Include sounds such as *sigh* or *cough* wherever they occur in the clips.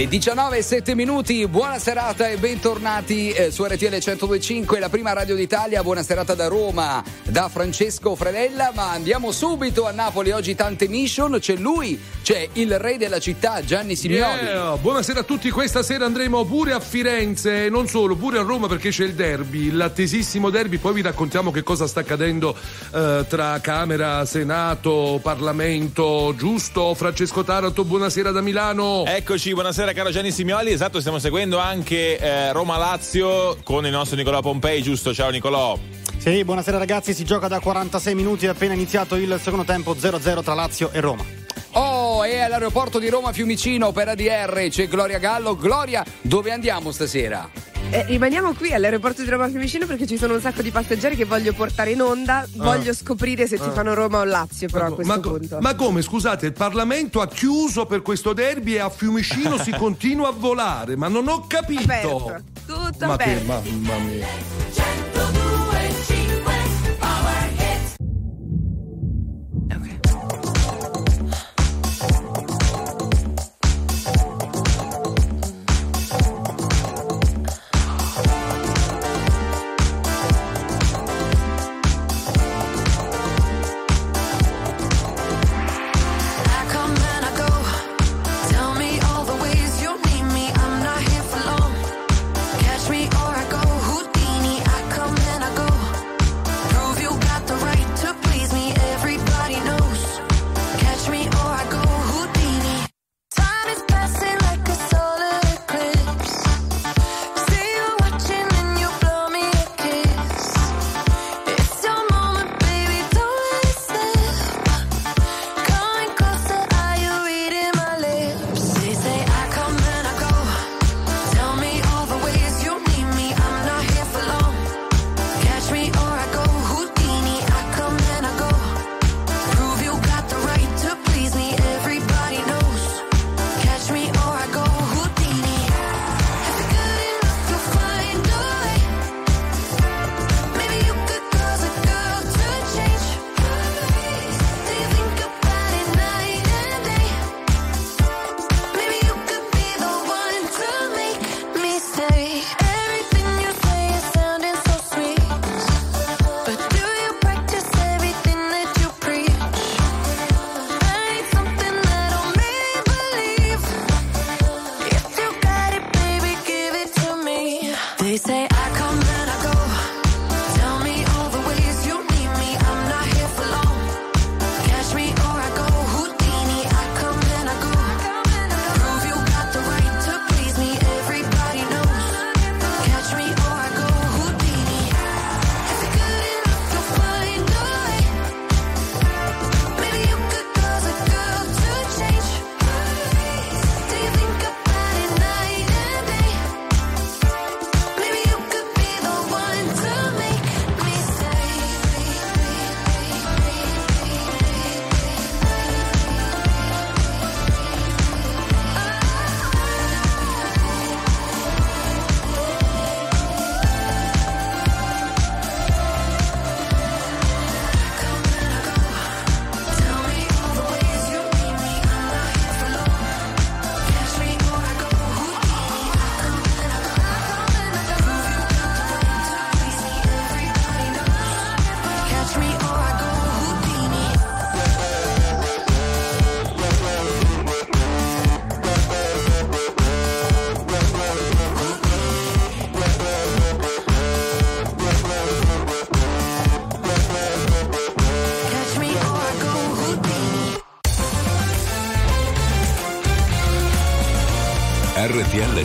Le 19 e 7 minuti, buona serata e bentornati eh, su RTL 1025, la prima radio d'Italia. Buona serata da Roma, da Francesco Fredella. Ma andiamo subito a Napoli. Oggi tante mission. C'è lui, c'è il re della città, Gianni Simeoni. Yeah. Buonasera a tutti. Questa sera andremo pure a Firenze, non solo, pure a Roma perché c'è il derby, l'attesissimo derby. Poi vi raccontiamo che cosa sta accadendo eh, tra Camera, Senato, Parlamento. Giusto? Francesco Taranto, buonasera da Milano. Eccoci, buonasera caro Gianni Simioli, esatto, stiamo seguendo anche eh, Roma-Lazio con il nostro Nicolò Pompei, giusto? Ciao Nicolò. Sì, buonasera ragazzi, si gioca da 46 minuti, è appena iniziato il secondo tempo 0-0 tra Lazio e Roma. Oh, e all'aeroporto di Roma Fiumicino per ADR c'è Gloria Gallo. Gloria, dove andiamo stasera? Eh, rimaniamo qui all'aeroporto di Roma Fiumicino perché ci sono un sacco di passeggeri che voglio portare in onda. Ah. Voglio scoprire se ah. ti fanno Roma o Lazio, però ma, a questo ma, punto. Ma come, scusate, il Parlamento ha chiuso per questo derby e a Fiumicino si *laughs* continua a volare, ma non ho capito. Aperto. Tutto ma aperto. Che, mamma mia.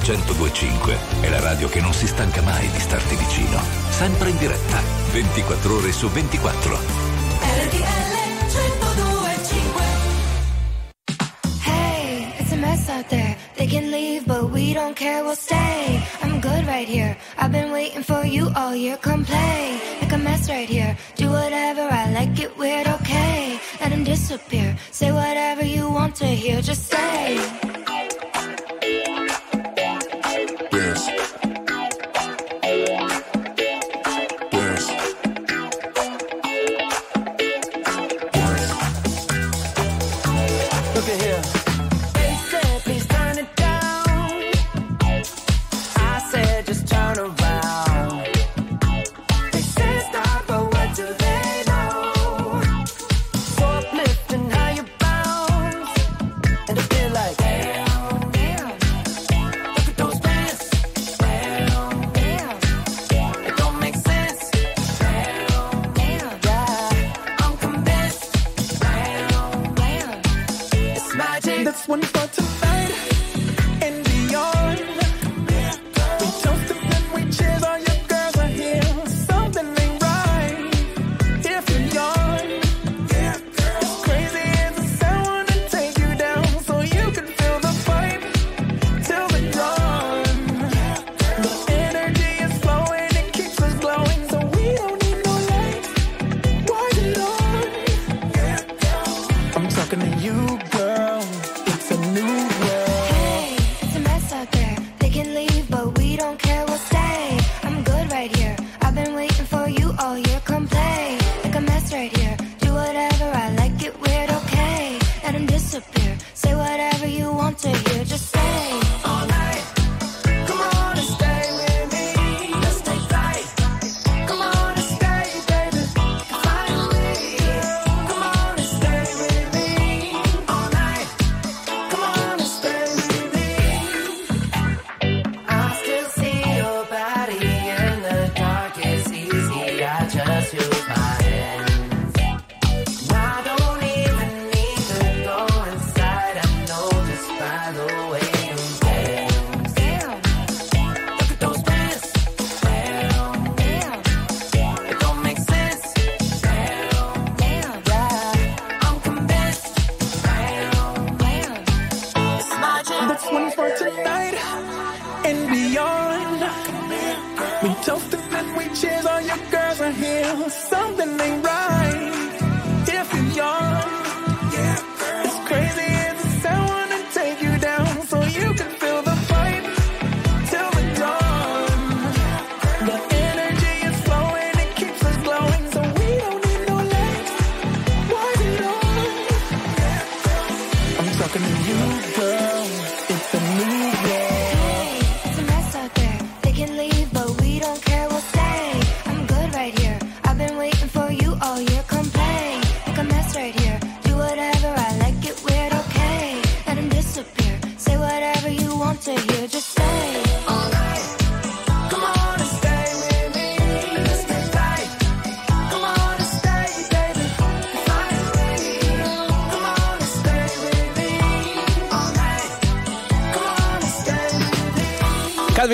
1025 è la radio che non si stanca mai di starti vicino. Sempre in diretta, 24 ore su 24. RTL 1025 Hey, it's a mess out there. They can leave, but we don't care, we'll talking to you, girl.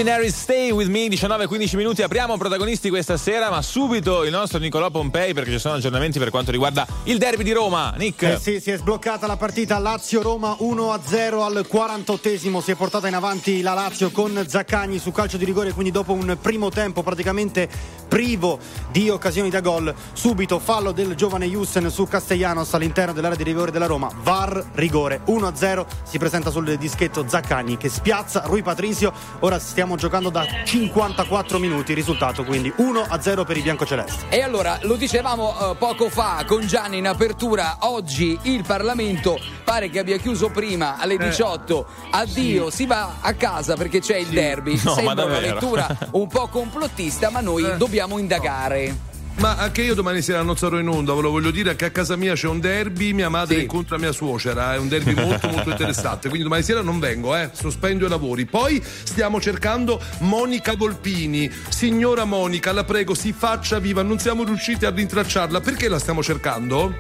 Calvin Harris, stay with me, 19-15 minuti, apriamo protagonisti questa sera, ma subito il nostro Nicolò Pompei perché ci sono aggiornamenti per quanto riguarda il derby di Roma. Nick. Eh sì, si è sbloccata la partita Lazio-Roma 1-0 al 48esimo, si è portata in avanti la Lazio con Zaccagni su calcio di rigore, quindi dopo un primo tempo praticamente privo di occasioni da gol, subito fallo del giovane Jussen su Castellanos all'interno dell'area di rigore della Roma, VAR rigore 1-0, si presenta sul dischetto Zaccagni che spiazza Rui Patricio, ora stiamo giocando da 54 minuti, risultato quindi 1-0 per i biancocelesti. E allora, lo dicevamo eh, poco fa con Gianni in apertura, oggi il Parlamento pare che abbia chiuso prima alle 18. Addio, si va a casa perché c'è il derby. No, Sembra una lettura un po' complottista, ma noi dobbiamo indagare. Ma anche io domani sera non sarò in onda, ve lo voglio dire che a casa mia c'è un derby, mia madre Sì. incontra mia suocera, è un derby molto molto *laughs* interessante, quindi domani sera non vengo, eh, sospendo i lavori. Poi stiamo cercando Monica Volpini. Signora Monica, la prego, si faccia viva, non siamo riusciti a rintracciarla, perché la stiamo cercando?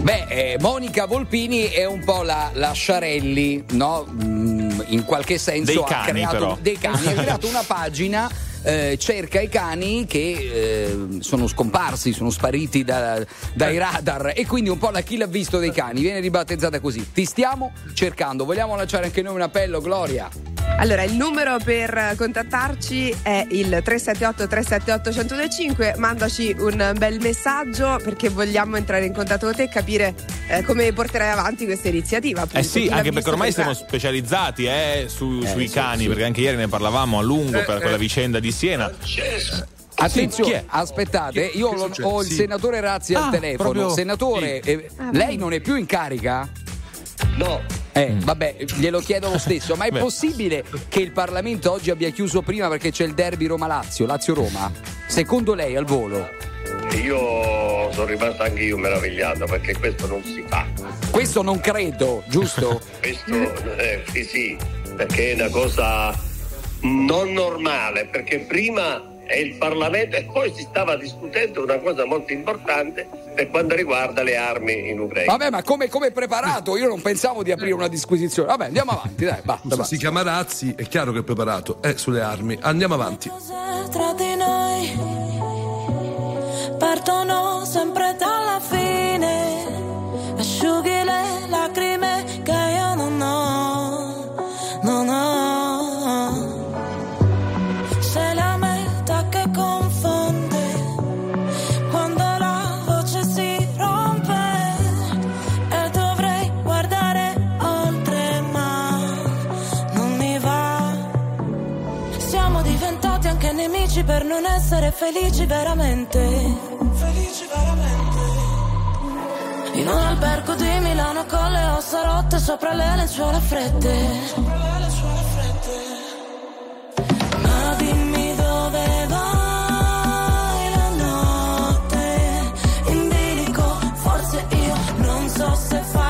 Beh, eh, Monica Volpini è un po' la, la Sciarelli, no? Mm, in qualche senso Dei ha cani, creato però. dei cani, ha creato *laughs* una pagina. Eh, cerca i cani che eh, sono scomparsi, sono spariti da- dai radar e quindi un po' la chi l'ha visto dei cani viene ribattezzata così. Ti stiamo cercando, vogliamo lanciare anche noi un appello, Gloria? Allora, il numero per contattarci è il 378 378 1025. Mandaci un bel messaggio perché vogliamo entrare in contatto con te e capire eh, come porterai avanti questa iniziativa. appunto. Eh sì, Chi anche perché ormai siamo specializzati eh, su- sui sì, cani, sì. perché anche ieri ne parlavamo a lungo Eh, per eh. quella vicenda di Siena. Attenzione, chi è? aspettate, io ho il Sì. senatore Razzi al Ah, telefono. proprio- Senatore, eh, lei non è più in carica? No, Eh, vabbè, glielo chiedo lo stesso, ma è *laughs* Beh. possibile che il Parlamento oggi abbia chiuso prima perché c'è il derby Roma-Lazio, Lazio-Roma? Secondo lei al volo? io sono rimasto anche io meravigliato perché questo non si fa. Questo non credo, giusto? *laughs* Questo eh, sì, sì, perché è una cosa non normale, perché prima e il Parlamento e poi si stava discutendo una cosa molto importante per quanto riguarda le armi in Ucraina. Vabbè, ma come, come preparato? Io non pensavo di aprire una disquisizione. Vabbè, andiamo avanti, dai, basta. Basta. si chiama Razzi, è chiaro che è preparato. È sulle armi. Andiamo avanti. tra di noi partono sempre dalla fine asciughi le lacrime che io non ho per non essere felici veramente. Felici veramente. In un albergo di Milano con le ossa rotte sopra le lenzuola fredde. Ma dimmi dove vai la notte. In bilico, forse io non so se farsi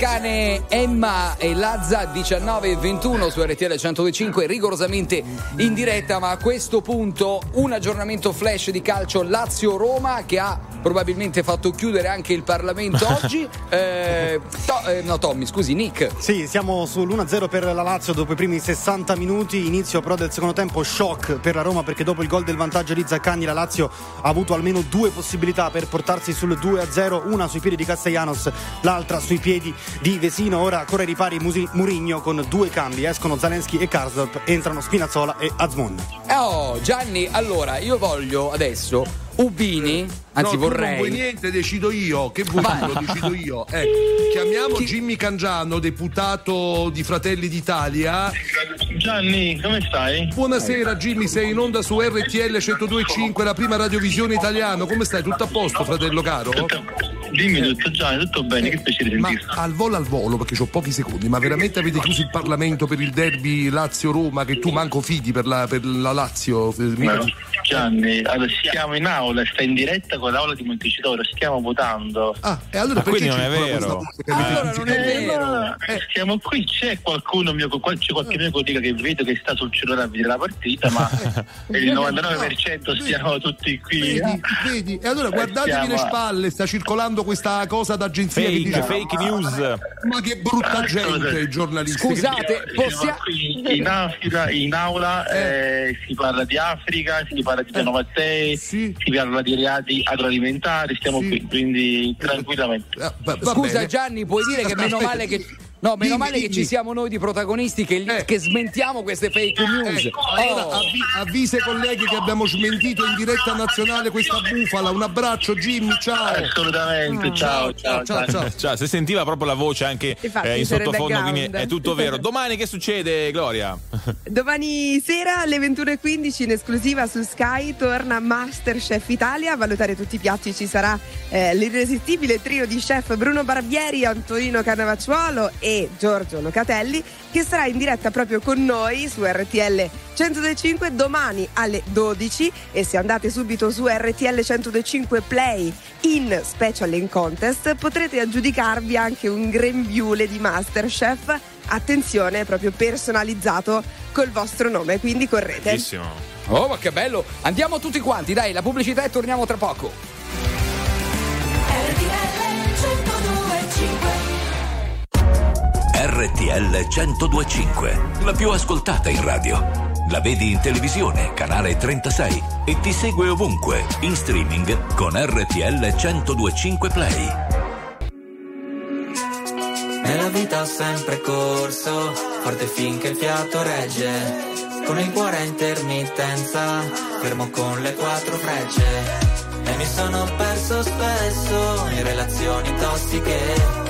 cane Emma e Lazza 19 e 21 su RTL 105 rigorosamente in diretta ma a questo punto un aggiornamento flash di calcio Lazio-Roma che ha probabilmente fatto chiudere anche il Parlamento *laughs* oggi. Eh, to- eh, no Tommy scusi Nick. Sì, siamo sull'1-0 per la Lazio dopo i primi 60 minuti, inizio però del secondo tempo shock per la Roma perché dopo il gol del vantaggio di Zaccagni la Lazio ha avuto almeno due possibilità per portarsi sul 2-0, una sui piedi di Castellanos, l'altra sui piedi di Vesino, ora corre ai ripari Musi- Murigno con due cambi, escono Zalensky e Karsdorp, entrano Spinazzola e Azmoun. Oh Gianni allora io voglio adesso Ubini anzi no, vorrei non vuoi niente, decido io. Che vuoi? Lo decido io. *laughs* Eh, chiamiamo Jimmy Cangiano, deputato di Fratelli d'Italia. Gianni, come stai? Buonasera Jimmy, sei in onda su RTL 1025, la prima radiovisione italiano. Come stai? Tutto a posto, fratello caro? Dimmi tutto Gianni, tutto bene, che piacere Ma sentirti. al volo al volo, perché ho pochi secondi, ma veramente avete chiuso il Parlamento per il derby Lazio-Roma che tu manco fidi per la, per la Lazio? Eh, Ma, Gianni, allora siamo in aula, sta in diretta con l'aula di Montecitorio, stiamo votando. Ah, e allora perché quindi non è vero. che allora non è Eh, vero Siamo qui, c'è qualcuno, mio, c'è qualche mio collega che vedo che sta sul cellulare a vedere la partita, ma *laughs* il 99% stiamo tutti qui. Vedi, eh. vedi? E allora Eh, guardatevi stiamo- le spalle, sta circolando questa cosa d'agenzia che Fake, dice fake news. ma che brutta gente i giornalisti Scusate, Siamo possia- qui in Africa, in aula, eh, si parla di Africa, si parla di Piano Mattei, si parla di reati agroalimentari, stiamo qui, quindi tranquillamente. Eh, Scusa. Gianni, puoi dire che meno male che *laughs* No, meno Dimmi, male che dimmi. ci siamo noi di protagonisti che, li- che smentiamo queste fake news. Ecco, allora Oh. avvi- avvisa i colleghi che abbiamo smentito in diretta nazionale questa bufala. Un abbraccio, Jimmy, ciao. Assolutamente, ciao, ciao, ciao, ciao. Cioè, si sentiva proprio la voce anche Infatti, eh, in sottofondo, quindi è tutto vero. Domani che succede, Gloria? *laughs* Domani sera alle 21.15 in esclusiva su Sky torna Masterchef Italia. A valutare tutti i piatti ci sarà eh, l'irresistibile trio di chef Bruno Barbieri, Antonino Cannavacciuolo e Giorgio Locatelli che sarà in diretta proprio con noi su RTL 105 domani alle 12 e se andate subito su RTL 105 Play in Special in Contest potrete aggiudicarvi anche un grembiule di Masterchef attenzione, proprio personalizzato col vostro nome, quindi correte. Bellissimo. Oh, ma che bello! Andiamo tutti quanti, dai, la pubblicità e torniamo tra poco. RTL 1025, la più ascoltata in radio. La vedi in televisione, canale 36 e ti segue ovunque, in streaming con RTL 1025 Play. Nella vita ho sempre corso, forte finché il fiato regge. Con il cuore a intermittenza, fermo con le quattro frecce. E mi sono perso spesso in relazioni tossiche.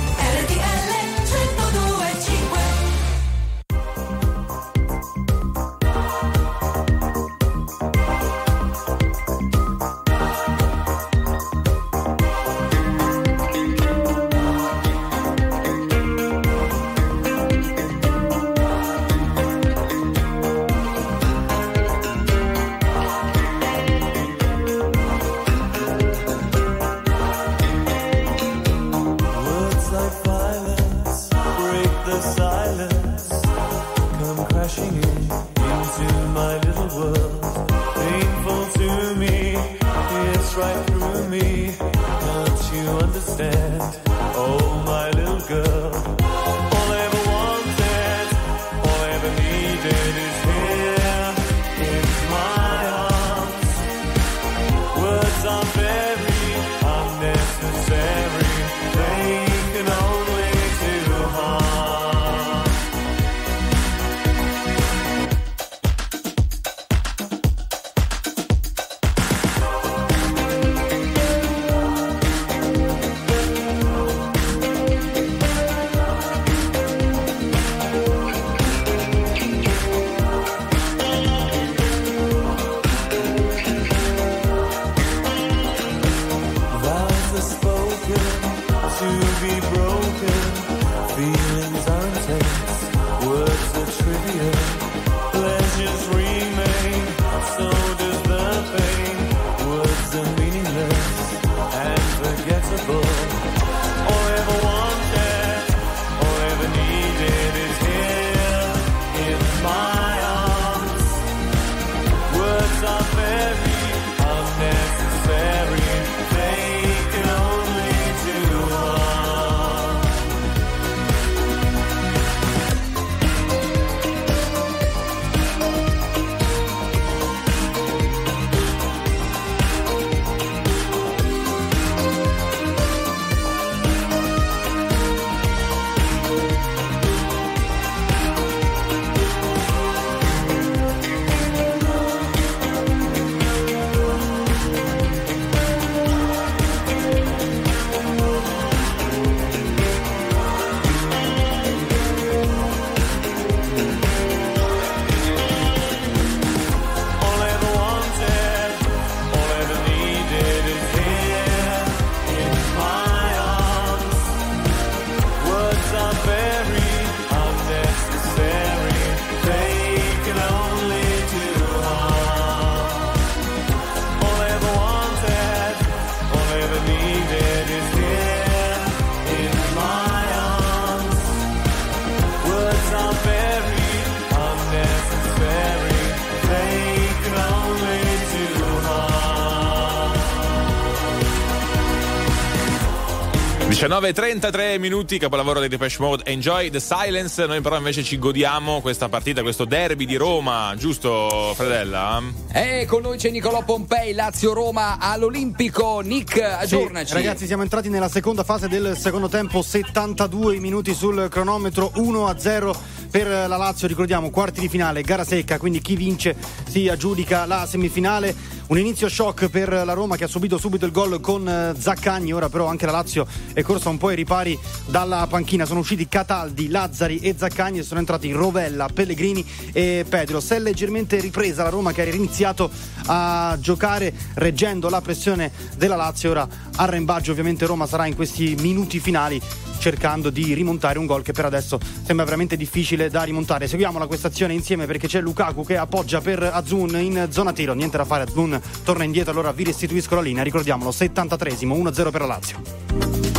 19.33 minuti, capolavoro dei Depeche Mode, Enjoy the Silence. Noi però invece ci godiamo questa partita, questo derby di Roma, giusto Fredella? E con noi c'è Nicolò Pompei, Lazio-Roma all'Olimpico. Nick, Sì, aggiornaci. ragazzi, siamo entrati nella seconda fase del secondo tempo, 72 minuti sul cronometro, 1-0 per la Lazio, ricordiamo, quarti di finale, gara secca, quindi chi vince si aggiudica la semifinale. Un inizio shock per la Roma che ha subito subito il gol con eh, Zaccagni, ora però anche la Lazio è corsa un po' ai ripari dalla panchina, sono usciti Cataldi, Lazzari e Zaccagni e sono entrati Rovella, Pellegrini e Pedro. Si è leggermente ripresa la Roma che ha iniziato a giocare reggendo la pressione della Lazio, ora arrembaggio ovviamente Roma sarà in questi minuti finali cercando di rimontare un gol che per adesso sembra veramente difficile da rimontare. Seguiamo la questa azione insieme perché c'è Lukaku che appoggia per Azun in zona tiro, niente da fare, Azun torna indietro, allora vi restituisco la linea, ricordiamolo, 73esimo, 1-0 per la Lazio.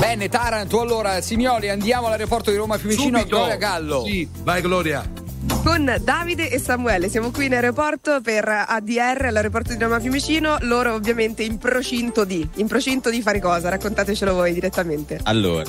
Bene, Taranto, allora, Signoli, andiamo all'aeroporto di Roma Fiumicino a Subito. Gloria Gallo. Sì, vai Gloria. Con Davide e Samuele siamo qui in aeroporto per ADR all'aeroporto di Roma Fiumicino, loro ovviamente in procinto di, in procinto di fare cosa? Raccontatecelo voi direttamente. Allora,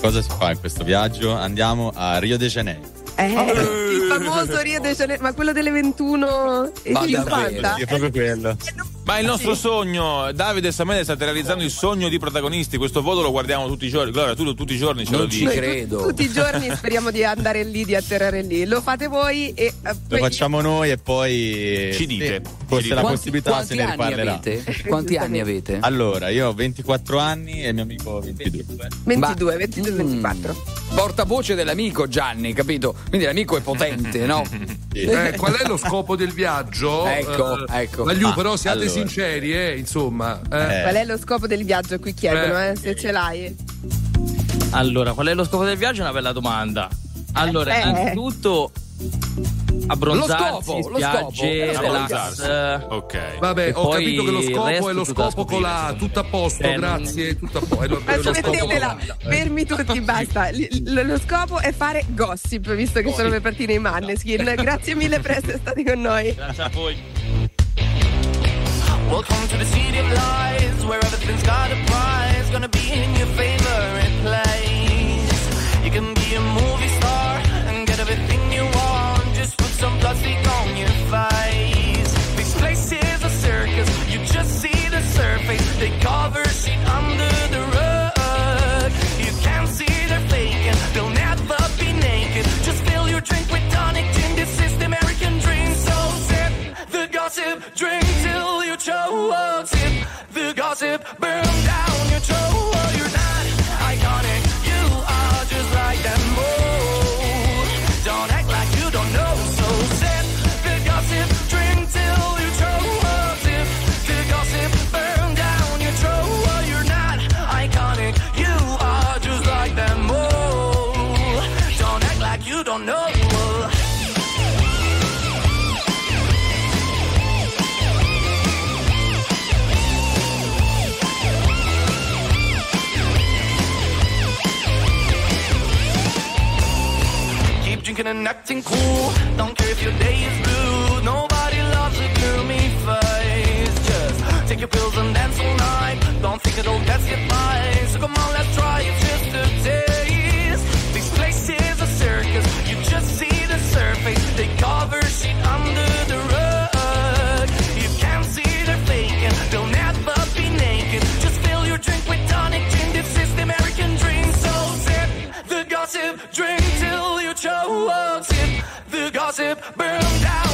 cosa si fa in questo viaggio? Andiamo a Rio de Janeiro. Eh, il famoso Rio de Janeiro, ma quello delle 21 e Ma 50? davvero? È proprio quello. Ma il nostro sogno, Davide e Samuele state realizzando il sogno di protagonisti. Questo voto lo guardiamo tutti i giorni. Gloria, tu tutti i giorni ce lo dici. Tu- Tutti i giorni speriamo di andare lì, di atterrare lì. Lo fate voi e eh, Lo facciamo noi e poi. Ci dite. sì, Forse la Quanti- possibilità quanti se ne riparlerà. avete? *laughs* Quanti anni avete? Allora, io ho 24 anni e mio amico 22. 22, 22, 24. Portavoce dell'amico Gianni, capito? Quindi l'amico è potente, no? *laughs* Eh, qual è lo scopo del viaggio? Ecco, Eh, ecco. Magliu, Ah, però siate allora. sinceri, eh, insomma. eh. Qual è lo scopo del viaggio? Qui chiedono, eh, se ce l'hai. Allora, qual è lo scopo del viaggio? È una bella domanda. Allora, Eh. innanzitutto abbronzarsi, Lo scopo, lo spiagge, scopo. relax. Ok. Vabbè, ho poi capito che lo scopo è lo scopo con la tutto a posto, Eh, grazie, tutto a posto. Lo, lo smettetela, fermi tutti, basta. L- lo scopo è fare gossip, visto che sono per partire i Manneskin. *laughs* Grazie mille per essere stati con noi. Grazie a voi. Welcome to the city of lies, where everything's got a prize. Gonna be in your favorite place. Plastic on your face. This place is a circus, you just see the surface. They cover shit under the rug. You can't see they're faking, they'll never be naked. Just fill your drink with tonic gin. This is the American dream, so sip the gossip, drink till you choke. Sip the gossip, drinking and acting cool. Don't care if your day is blue. Nobody loves a gloomy face. Just take your pills and dance all night. Don't think it'll best get by. So come on, the gossip, burn down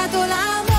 Ho cercato l'amore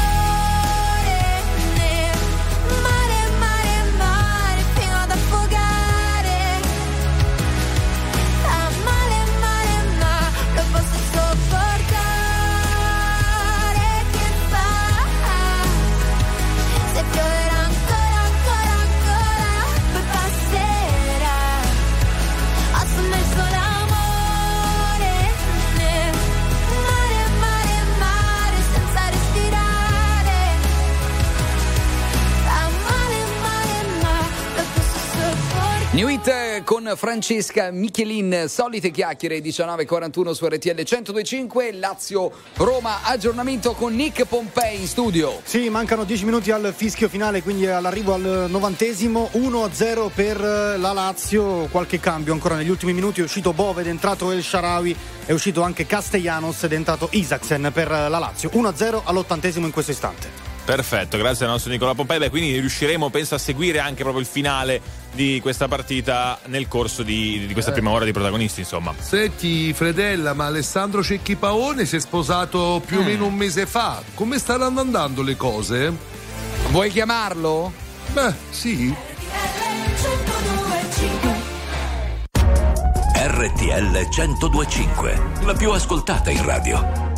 New Hit eh, con Francesca Michelin, solite chiacchiere 19.41 su RTL 1025, Lazio Roma, aggiornamento con Nick Pompei in studio. Sì, mancano 10 minuti al fischio finale, quindi all'arrivo al novantesimo, 1-0 per eh, la Lazio, qualche cambio ancora negli ultimi minuti, è uscito Bove ed è entrato El Sharawi, è uscito anche Castellanos ed è entrato Isaacsen per eh, la Lazio, 1-0 all'ottantesimo in questo istante. Perfetto, grazie al nostro Nicola Pompei. Beh, quindi riusciremo, penso, a seguire anche proprio il finale di questa partita nel corso di, di questa prima ora di protagonisti, insomma. Senti, Fredella, ma Alessandro Cecchi Paone si è sposato più o meno un mese fa. Come staranno andando le cose? Vuoi chiamarlo? Beh, sì. RTL 1025, la più ascoltata in radio.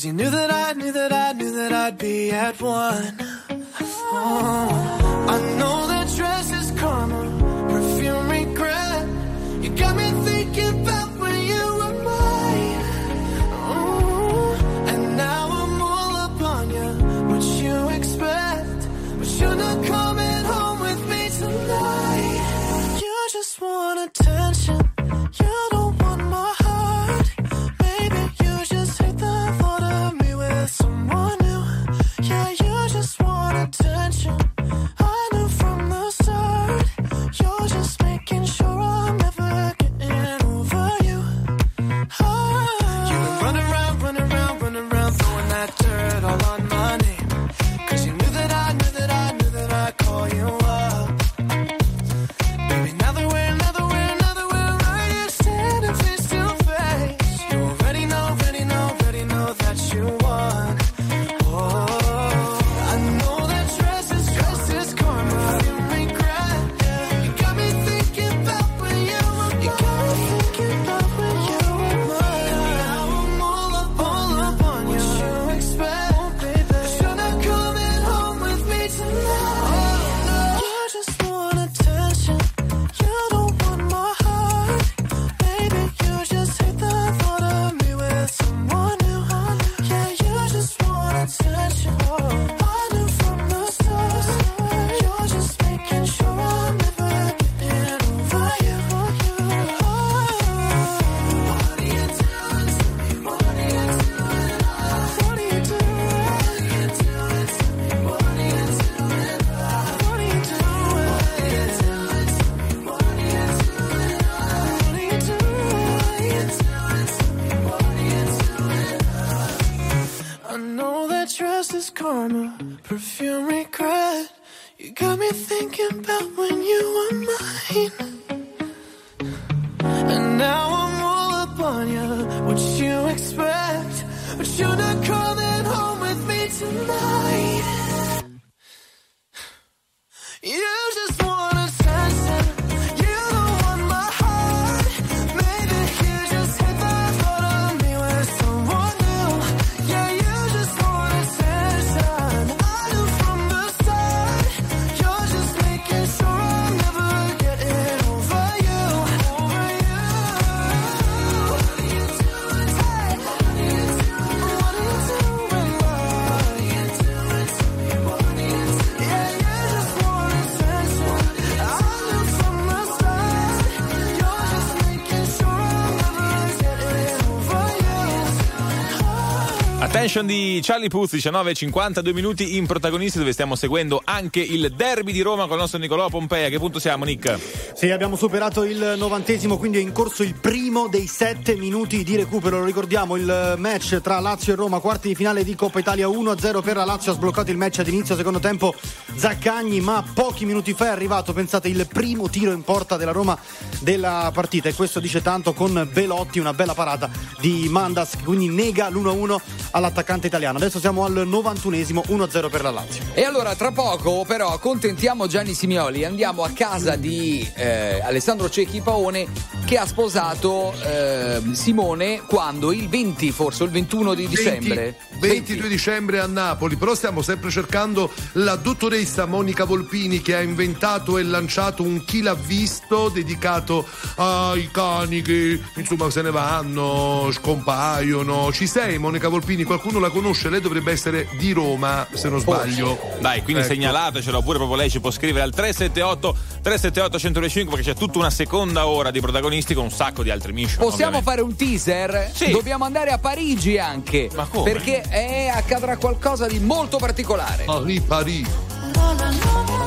Cause you knew that I knew that I knew that I'd be at one. Attention di Charlie Puth, 19 52 minuti in protagonisti dove stiamo seguendo anche il derby di Roma con il nostro Nicolò Pompei. A che punto siamo, Nick? Sì, abbiamo superato il novantesimo, quindi è in corso il primo dei sette minuti di recupero. Lo ricordiamo, il match tra Lazio e Roma, quarti di finale di Coppa Italia 1-0 per la Lazio, ha sbloccato il match ad inizio secondo tempo Zaccagni, ma pochi minuti fa è arrivato, pensate, il primo tiro in porta della Roma della partita. E questo dice tanto con Belotti, una bella parata di Mandas, quindi nega l'1-1 all'attaccante italiano. Adesso siamo al 91esimo, 1-0 per la Lazio. E allora tra poco però accontentiamo Gianni Simioli, andiamo a casa di eh, Alessandro Cecchi Paone che ha sposato eh, Simone quando? Il 20 forse il 21 di dicembre? 22 dicembre a Napoli, però stiamo sempre cercando la dottoressa Monica Volpini che ha inventato e lanciato un chi l'ha visto dedicato ai cani che insomma se ne vanno, scompaiono. Ci sei Monica Volpini? Qualcuno la conosce? Lei dovrebbe essere di Roma, se non sbaglio. Dai, quindi Ecco. segnalatecelo pure proprio lei ci può scrivere al 378 378 125 perché c'è tutta una seconda ora di protagonisti con un sacco di altri mission. Possiamo ovviamente. fare un teaser? Sì. Dobbiamo andare a Parigi anche. Ma come? Perché eh, accadrà qualcosa di molto particolare. all I know.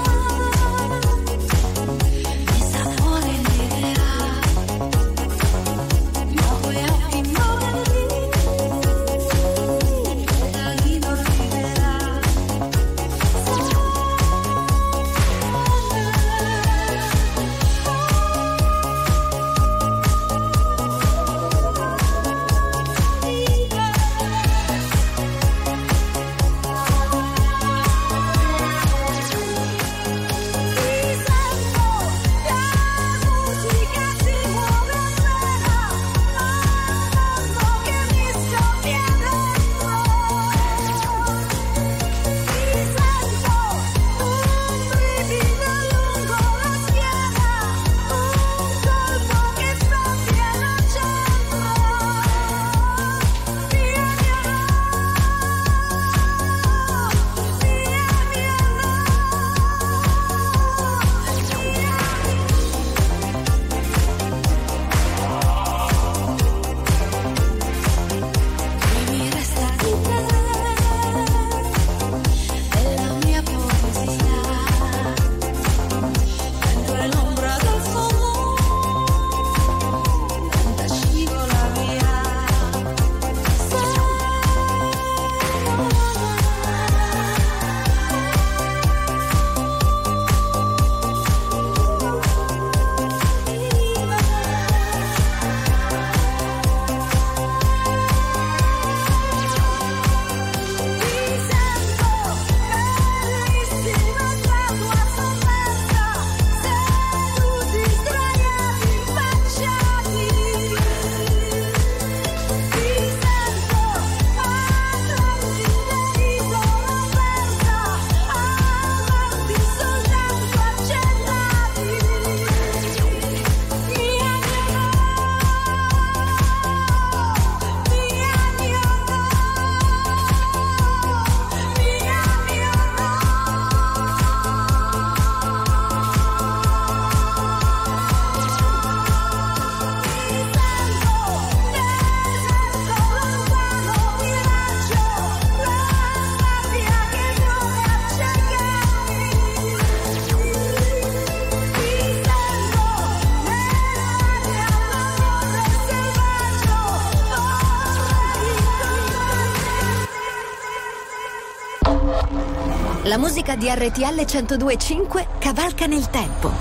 La musica di RTL 1025 cavalca nel tempo.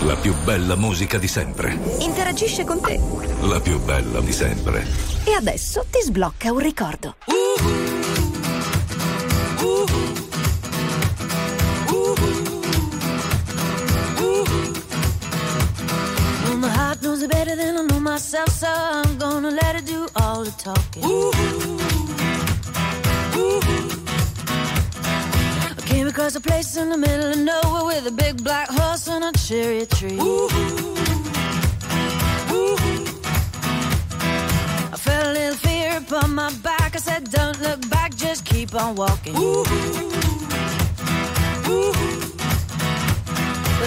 La più bella musica di sempre. Interagisce con te. La più bella di sempre. E adesso ti sblocca un ricordo. Well, my heart knows it better than I know myself, so I'm gonna let it do all the talking. Across a place in the middle of nowhere with a big black horse and a cherry tree. I felt a little fear upon my back. I said, Don't look back, just keep on walking. But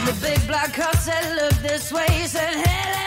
the big black horse said, Look this way. He said, Hey,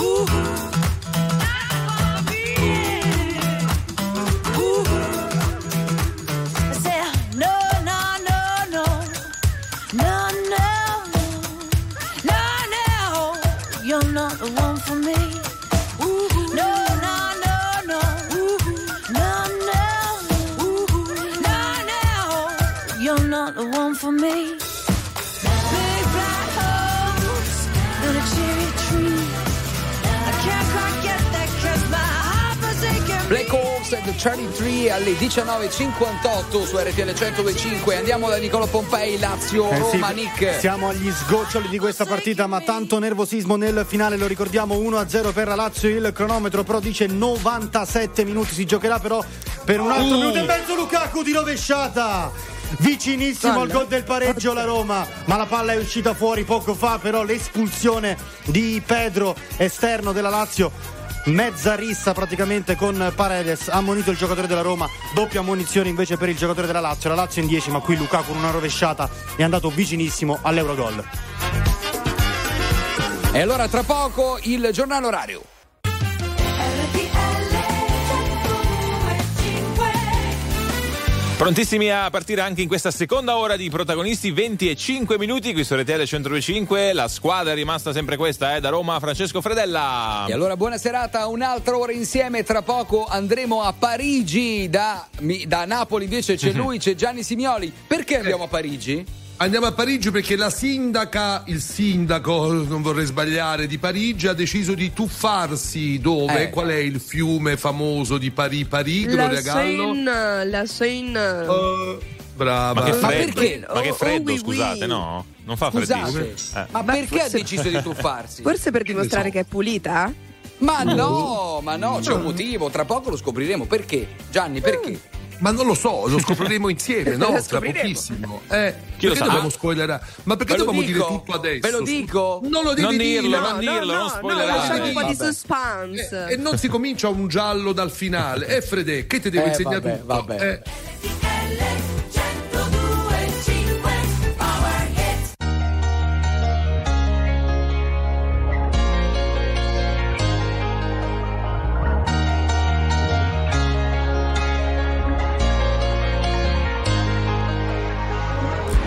Ooh. Cherry Tree alle 19.58 su RTL 125. Andiamo da Niccolo Pompei, Lazio, Eh sì, Roma, Nick. Siamo agli sgoccioli di questa partita, ma tanto nervosismo nel finale, lo ricordiamo 1-0 per la Lazio, il cronometro però dice 97 minuti, si giocherà però per un altro Uh. minuto e mezzo Lukaku di rovesciata. Vicinissimo al gol del pareggio la Roma, ma la palla è uscita fuori poco fa, però l'espulsione di Pedro, esterno della Lazio, mezza rissa praticamente con Paredes, ha ammonito il giocatore della Roma, doppia ammonizione invece per il giocatore della Lazio, la Lazio in 10, ma qui Lukaku con una rovesciata è andato vicinissimo all'Eurogol. E allora tra poco il giornale orario. Prontissimi a partire anche in questa seconda ora di protagonisti, 20 e 5 minuti qui su RTL 125. La squadra è rimasta sempre questa, eh, da Roma Francesco Fredella. E allora buona serata, un'altra ora insieme. Tra poco andremo a Parigi. Da, da Napoli invece c'è lui, c'è Gianni Simioli. Perché andiamo a Parigi? Andiamo a Parigi perché la sindaca, il sindaco, non vorrei sbagliare, di Parigi ha deciso di tuffarsi dove? Eh. Qual è il fiume famoso di Parigi? Parigi, Gloria La Gallo? Seine, la Seine. Oh, brava. Ma che Ma freddo, perché? ma che Oh, freddo, oh, scusate, oui. no? Non fa Scusate. Eh. ma perché ha deciso di tuffarsi? Forse per dimostrare che è pulita? Ma no, ma no, c'è un motivo. Tra poco lo scopriremo. Perché? Gianni, perché? Ma non lo so, lo scopriremo insieme, *laughs* no? Lo Tra pochissimo. Eh, Chi perché dobbiamo spoilerare? Ma perché dobbiamo dico? dire tutto adesso? Ve lo dico? Non lo devi Non dirlo, dire. non dirlo, non spoilerare. lasciamo un po' di suspense. E, e non si comincia un giallo dal finale. Eh, Fede, che ti devo Eh, insegnare vabbè, tutto? vabbè. Eh,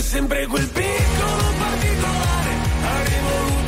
sempre quel piccolo particolare. Avrei voluto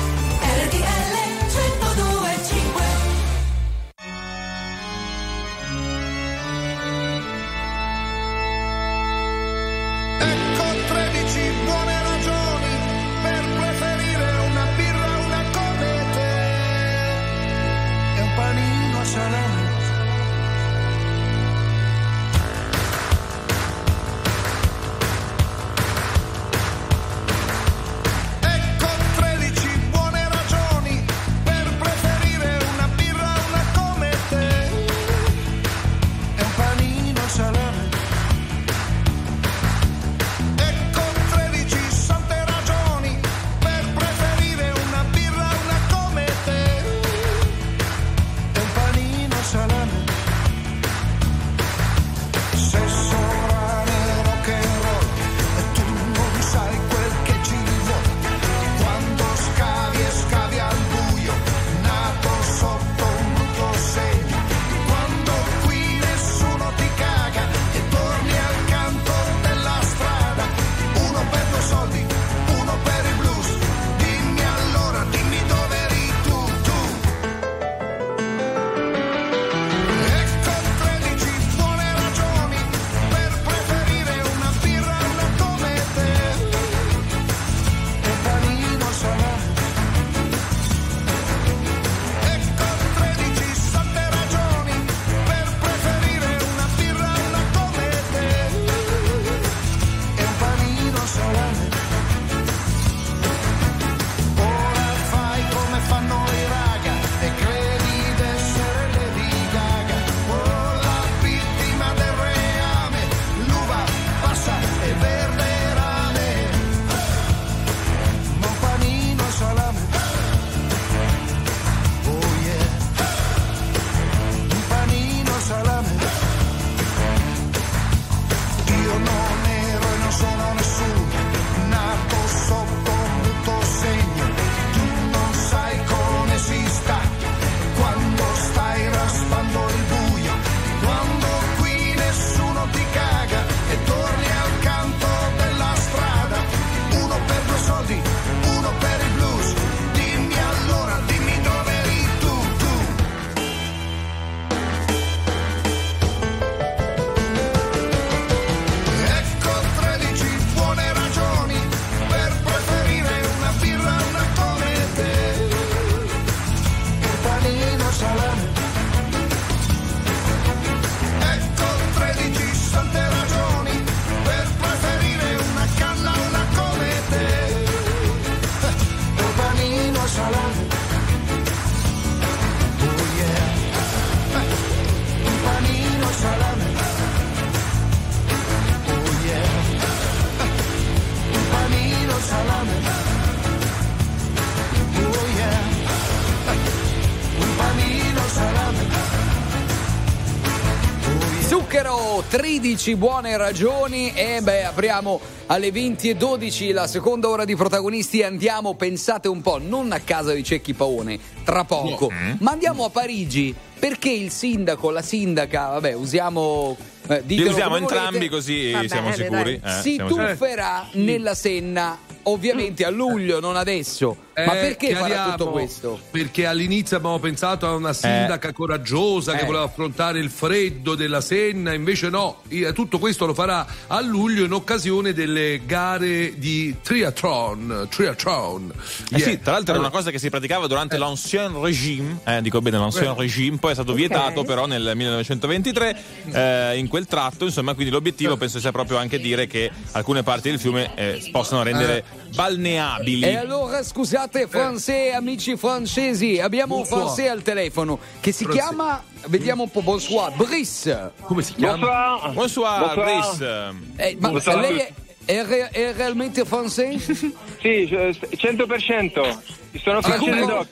15 buone ragioni e beh apriamo alle 20.12 la seconda ora di protagonisti andiamo, pensate un po', non a casa di Cecchi Paone, tra poco, no. Mm? ma andiamo a Parigi perché il sindaco, la sindaca, vabbè usiamo... Eh, Li usiamo entrambi così Vabbè, siamo sicuri. Eh, si siamo tufferà sicuri. nella Senna, ovviamente a luglio, non adesso ma Eh, perché farà tutto questo? Perché all'inizio abbiamo pensato a una sindaca coraggiosa che Eh. voleva affrontare il freddo della Senna, invece no, Eh, tutto questo lo farà a luglio in occasione delle gare di triathlon. triathlon. Eh sì, Yeah. tra l'altro era una cosa che si praticava durante l'ancien régime, eh, dico bene l'ancien Eh. régime, poi è stato vietato però nel 1923 eh, in quel tratto, insomma, quindi l'obiettivo penso sia proprio anche dire che alcune parti del fiume eh, si possono rendere balneabili. E allora scusate, francesi, amici francesi, abbiamo un Bonsoir. francese al telefono che si Francese. chiama, vediamo un po', bonsoir, Brice. Come si chiama? Bonsoir, Bonsoir. Brice. Eh, ma Bonsoir lei è, è re- è realmente francese? *laughs* Sì, cioè, 100%. Sono francese Sicuro? doc.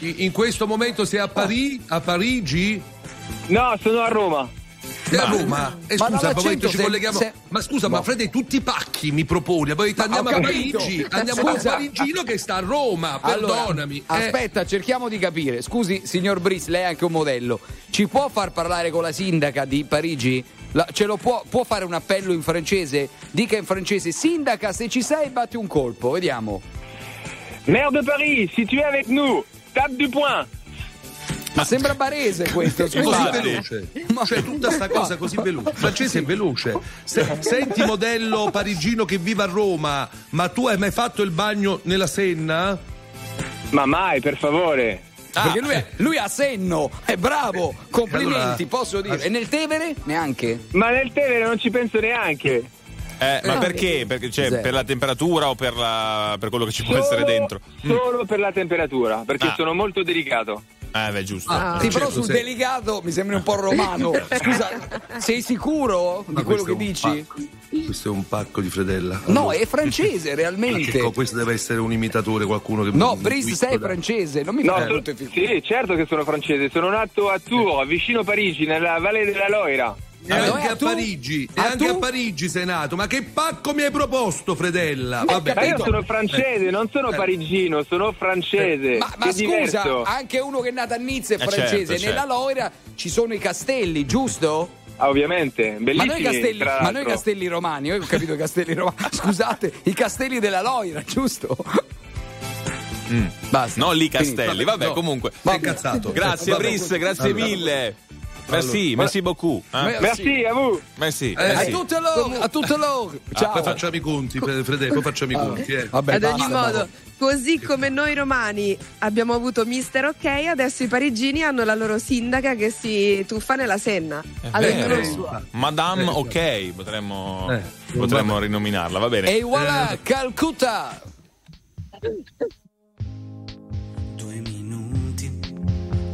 In in questo momento sei a, Pari- a Parigi? No, sono a Roma. Sei a Roma? Eh, ma scusa, ma ci se- colleghiamo. se- Ma scusa, ma Freddy, tutti i pacchi mi proponi. Poi andiamo a. Parigi. Andiamo Scusa. a Parigino che sta a Roma. Allora, Perdonami. Eh, aspetta, cerchiamo di capire. Scusi, signor Brice, lei è anche un modello. Ci può far parlare con la sindaca di Parigi? La- ce lo può, può fare un appello in francese? Dica in francese, sindaca, se ci sei, batti un colpo, vediamo. Maire de Paris, si tu es avec nous, tape du poing. Ma sembra barese questo, Così scusate. veloce, cioè tutta sta cosa così veloce. Il francese è veloce. Se- senti modello parigino che vive a Roma, ma tu hai mai fatto il bagno nella Senna? Ma mai, per favore. Perché lui, è- lui ha senno, è bravo, complimenti, Allora- posso dire. E nel Tevere? Neanche. Ma nel Tevere non ci penso neanche. Eh, ma perché? Perché cioè, per la temperatura o per, la- per quello che ci può Solo- essere dentro? Solo per la temperatura, perché Ah. sono molto delicato. Eh, beh, giusto. Ah, sì, però certo, sul sei- delicato mi sembra un po' romano. *laughs* Scusa, sei sicuro di Ma quello che dici? pacco. Questo è un pacco di fredella. No, Allora- è francese, *laughs* realmente. co- questo deve essere un imitatore, qualcuno che No, Brice, sei piccolo- francese, non mi No, fai brutte figure. sì, certo che sono francese. Sono nato a Tours, vicino Parigi, nella Valle della Loira. E Ah, anche a Tu? Parigi, e Ah, anche tu? a Parigi sei nato. Ma che pacco mi hai proposto, Fredella? Vabbè. Ma io capito. sono francese, non sono Eh. parigino, sono francese. Ma, ma che è scusa, diverso. anche uno che è nato a Nizza è Eh, francese. certo, Nella certo. Loira ci sono i castelli, giusto? Ah, ovviamente, Ma bellissimi. noi, castelli, ma noi castelli romani, io ho capito i castelli romani. *laughs* Scusate, i castelli della Loira, giusto? Basta. No, lì. Castelli. Vabbè, No. comunque. Sei incazzato. Grazie, Vabbè. Brice, grazie Allora. mille. Merci, Allora. merci beaucoup. eh. Merci a voi. Merci. Eh, A merci. tutte loro, a tutte loro. Ah, Ciao. poi facciamo i conti, Fredella, poi facciamo i conti. Eh. Vabbè, Ad ogni basta, modo, così come noi romani abbiamo avuto Mister Ok, adesso i parigini hanno la loro sindaca che si tuffa nella Senna. Allora. Madame Eh, Ok, potremmo, Eh, potremmo rinominarla, va bene. E voilà, Calcutta.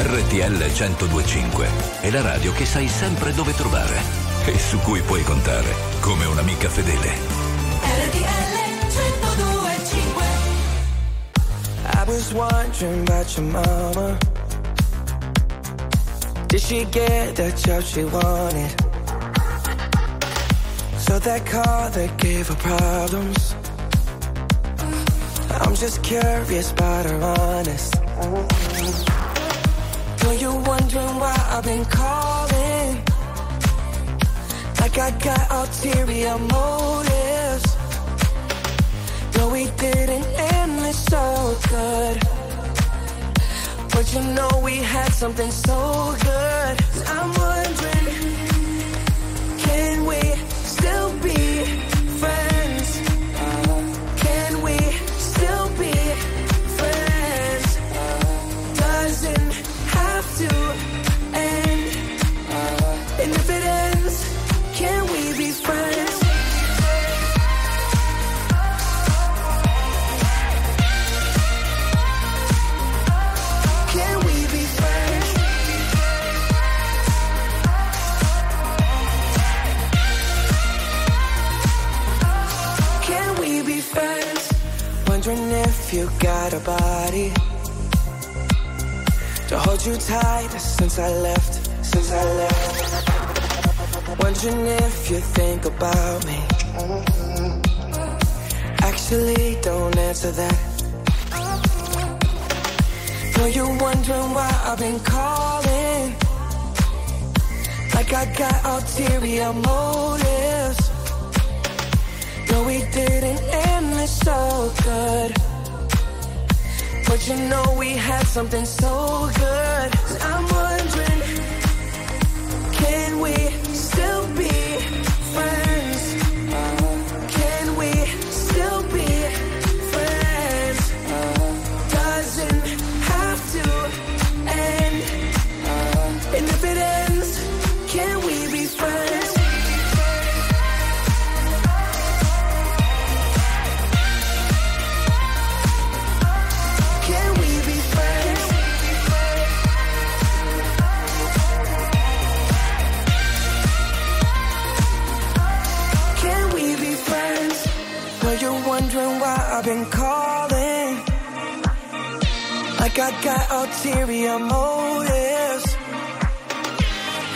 RTL 1025 è la radio che sai sempre dove trovare e su cui puoi contare come un'amica fedele. RTL 1025 I was wondering about your mama. Did she get the job she wanted? So that car that gave her problems. I'm just curious about her honest. I've been calling. Like I got ulterior motives. No, we didn't end this so good. But you know we had something so good. I'm wondering, can we if you got a body to hold you tight since I left. Since I left. Wondering if you think about me. Actually, don't answer that. Know you're wondering why I've been calling. Like I got ulterior motives. No, we didn't end this so good. But you know we had something so good. I'm I got ulterior motives.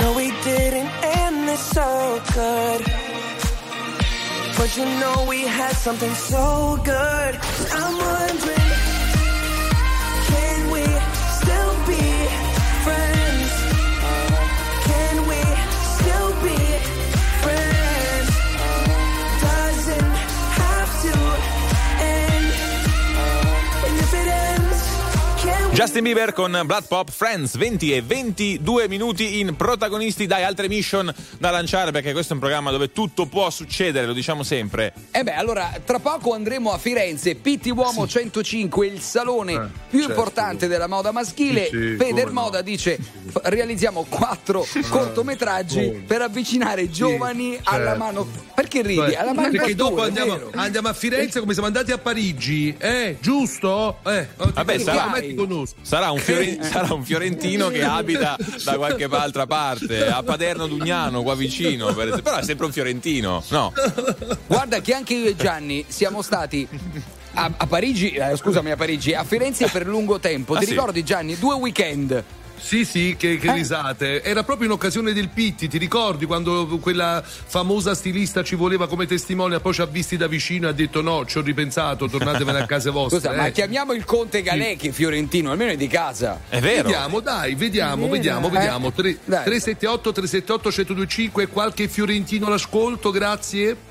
No, we didn't end this so good. But you know we had something so good. I'm wondering, Justin Bieber con Blood Pop Friends 20 e 22 minuti in protagonisti dai altre mission da lanciare perché questo è un programma dove tutto può succedere lo diciamo sempre E beh, allora, tra poco andremo a Firenze, Pitti Uomo 105, il salone più certo. importante della moda maschile. Sì, sì, Feder come no. Moda dice: realizziamo quattro cortometraggi come? per avvicinare i giovani alla certo. mano. Perché ridi? Beh, Alla perché manifattura, dopo andiamo, andiamo a Firenze come siamo andati a Parigi, eh? Giusto? Eh, Vabbè, sarà, come ti conosco? Sarà un, fiore- sarà un fiorentino che abita da qualche altra parte, a Paderno Dugnano, qua vicino, per però è sempre un fiorentino, no? Guarda che anche io e Gianni siamo stati. A, a Parigi, eh, scusami, a Parigi, a Firenze per lungo tempo. Ah, Ti sì? ricordi, Gianni? Due weekend. Sì, sì, che, Eh. che risate. Era proprio in occasione del Pitti, ti ricordi quando quella famosa stilista ci voleva come testimone, poi ci ha visti da vicino e ha detto no, ci ho ripensato, tornatevene a casa vostre. Scusa, eh. ma chiamiamo il conte Galecchi fiorentino, almeno è di casa. Vediamo, dai, vediamo, È vediamo, vero. vediamo. Eh, Tre- dai. 378 378 1025 qualche fiorentino all'ascolto, grazie.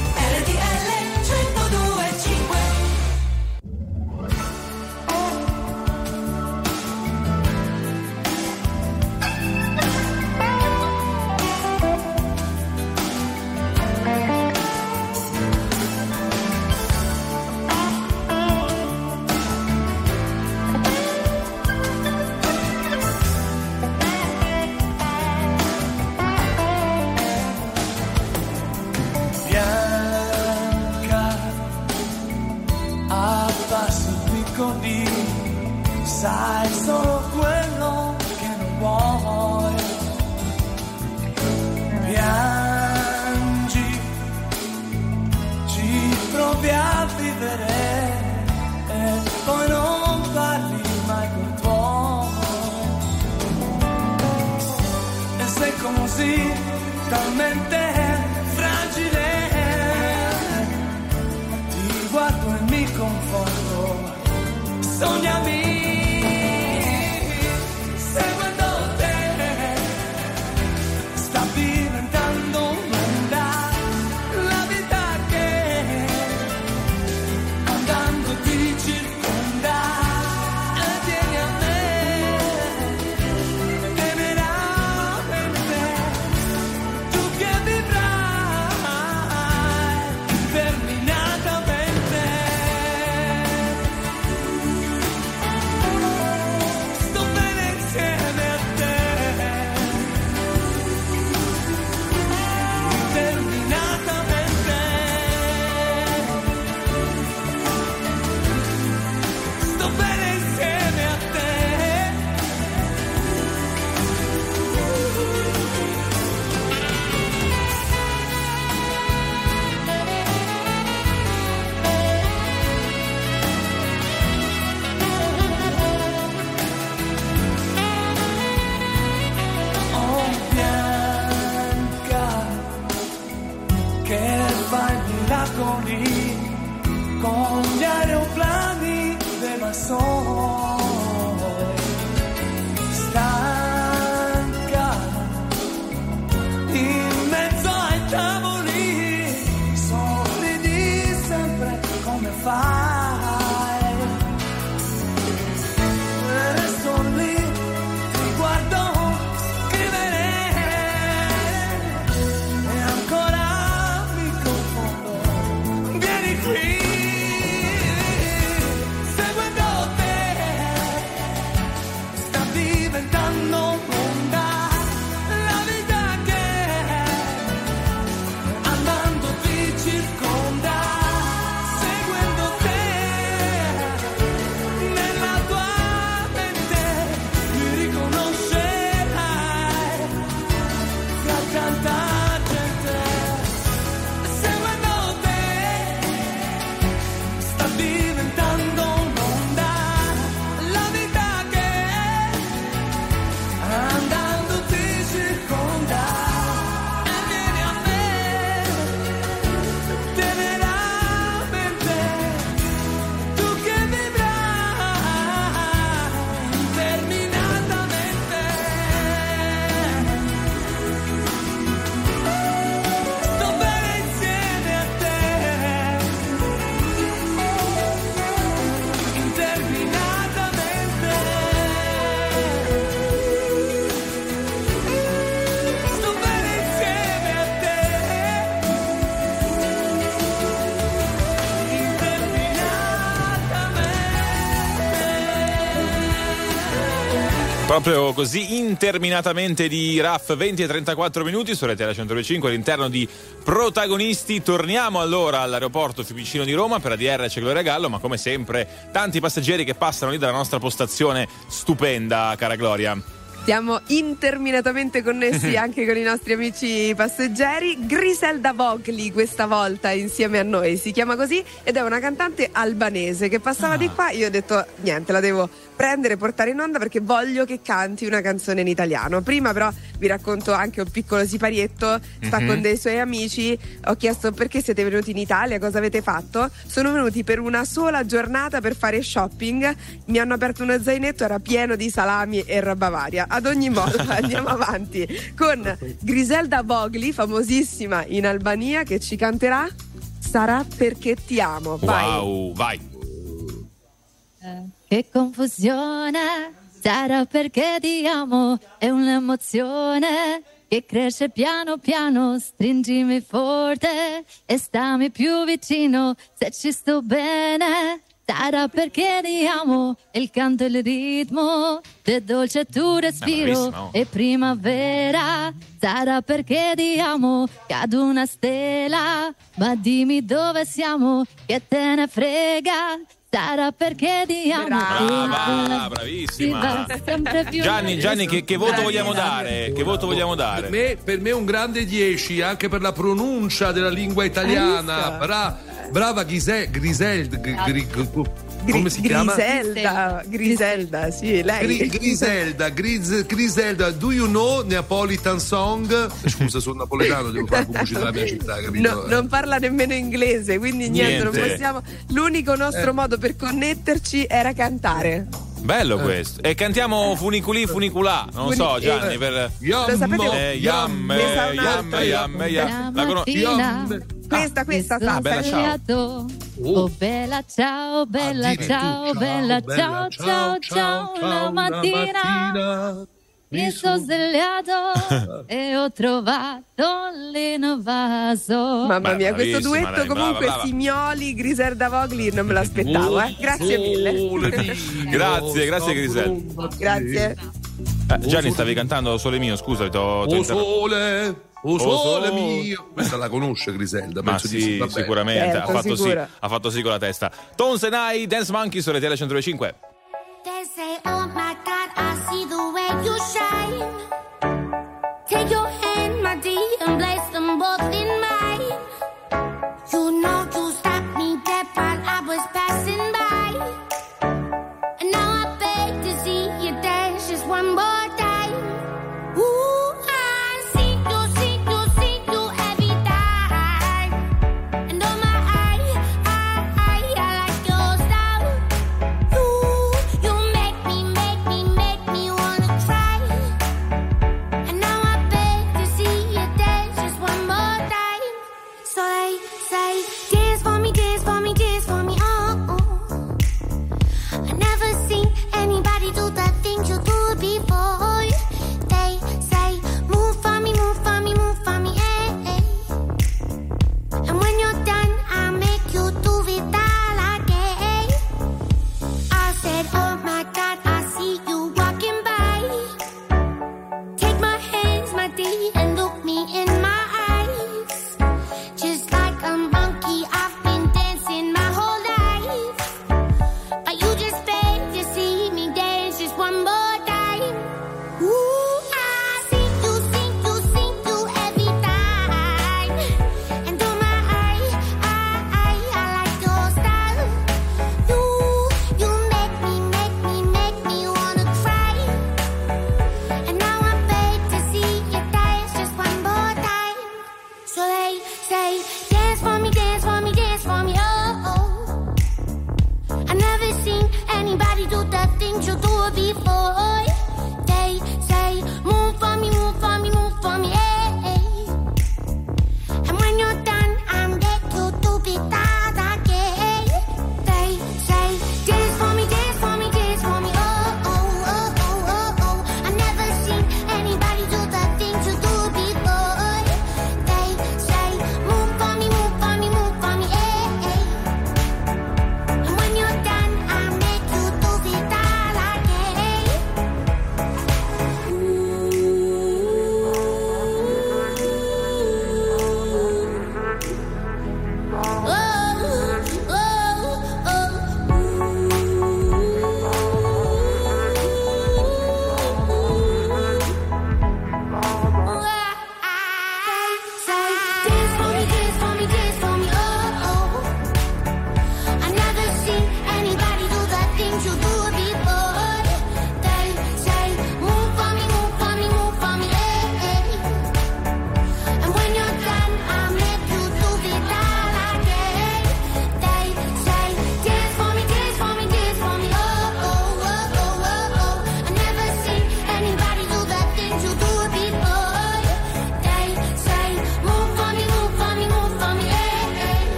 Proprio così interminatamente di RAF 20 e 34 minuti su Rete 125 all'interno di protagonisti. Torniamo allora all'aeroporto Fiumicino di Roma per ADR c'è Gloria Gallo, ma come sempre tanti passeggeri che passano lì dalla nostra postazione stupenda, cara Gloria. Siamo interminatamente connessi *laughs* anche con i nostri amici passeggeri. Griselda Vogli questa volta insieme a noi, si chiama così ed è una cantante albanese che passava di qua. Io ho detto niente, la devo prendere e portare in onda perché voglio che canti una canzone in italiano. Prima però vi racconto anche un piccolo siparietto, sta Mhm. con dei suoi amici, ho chiesto perché siete venuti in Italia, cosa avete fatto? Sono venuti per una sola giornata per fare shopping, mi hanno aperto uno zainetto, era pieno di salami e roba varia. Ad ogni modo *laughs* andiamo avanti con Griselda Vogli, famosissima in Albania, che ci canterà Sarà perché ti amo. Vai. Wow, vai. Che confusione, sarà perché ti amo, è un'emozione che cresce piano piano, stringimi forte e stammi più vicino se ci sto bene. Sarà perché ti amo, il canto e il ritmo, del dolce tuo respiro e primavera. Sarà perché ti amo, cado una stella, ma dimmi dove siamo, che te ne frega. Sarà perché ti amo. Brava, Si bravissima. Gianni, Gianni, che, che voto Bravi. vogliamo dare? Che voto vogliamo Per dare? me, per me un grande 10 anche per la pronuncia della lingua italiana. Bra- brava Grise- Griseld. Gri- gri- come si chiama? Griselda, Griselda, sì, lei. Gri- Griselda, Gris- Griselda, do you know Neapolitan song? Scusa, sono napoletano, devo fare pubblicità della mia città, capito? No, non parla nemmeno inglese, quindi niente, non Niente. possiamo. L'unico nostro Eh. modo per connetterci era cantare. Bello questo. E cantiamo funiculi funiculà. Non lo so, Gianni. eh, Per... Sapete? Eh, yam, Ne sa eh, un'altra. yam, yam, yam. La cono- Mattina, Questa, questa, Ah, bella, ciao. svegliato. Oh bella ciao, bella ciao, bella ciao, ciao, ciao, una mattina mi sono svegliato *laughs* e ho trovato l'invaso. Mamma mia, questo duetto lei, brava, comunque brava. Signoli, Griselda Vogli non me l'aspettavo, eh. Grazie mille. Grazie, grazie Grisel. Grazie. Eh, Gianni, stavi cantando Sole mio, scusa, ti ho, ti ho Oh interrotto. sole, oh Oh sole sole. mio. Questa la conosce Griselda, Ma penso di sì, bene. sicuramente. Certo, ha, fatto sì, ha fatto sì con la testa. Tones and I, Dance Monkey su RTL 105. They say, oh my God, I see the way you shine. Take your hand, my dear, and place them both in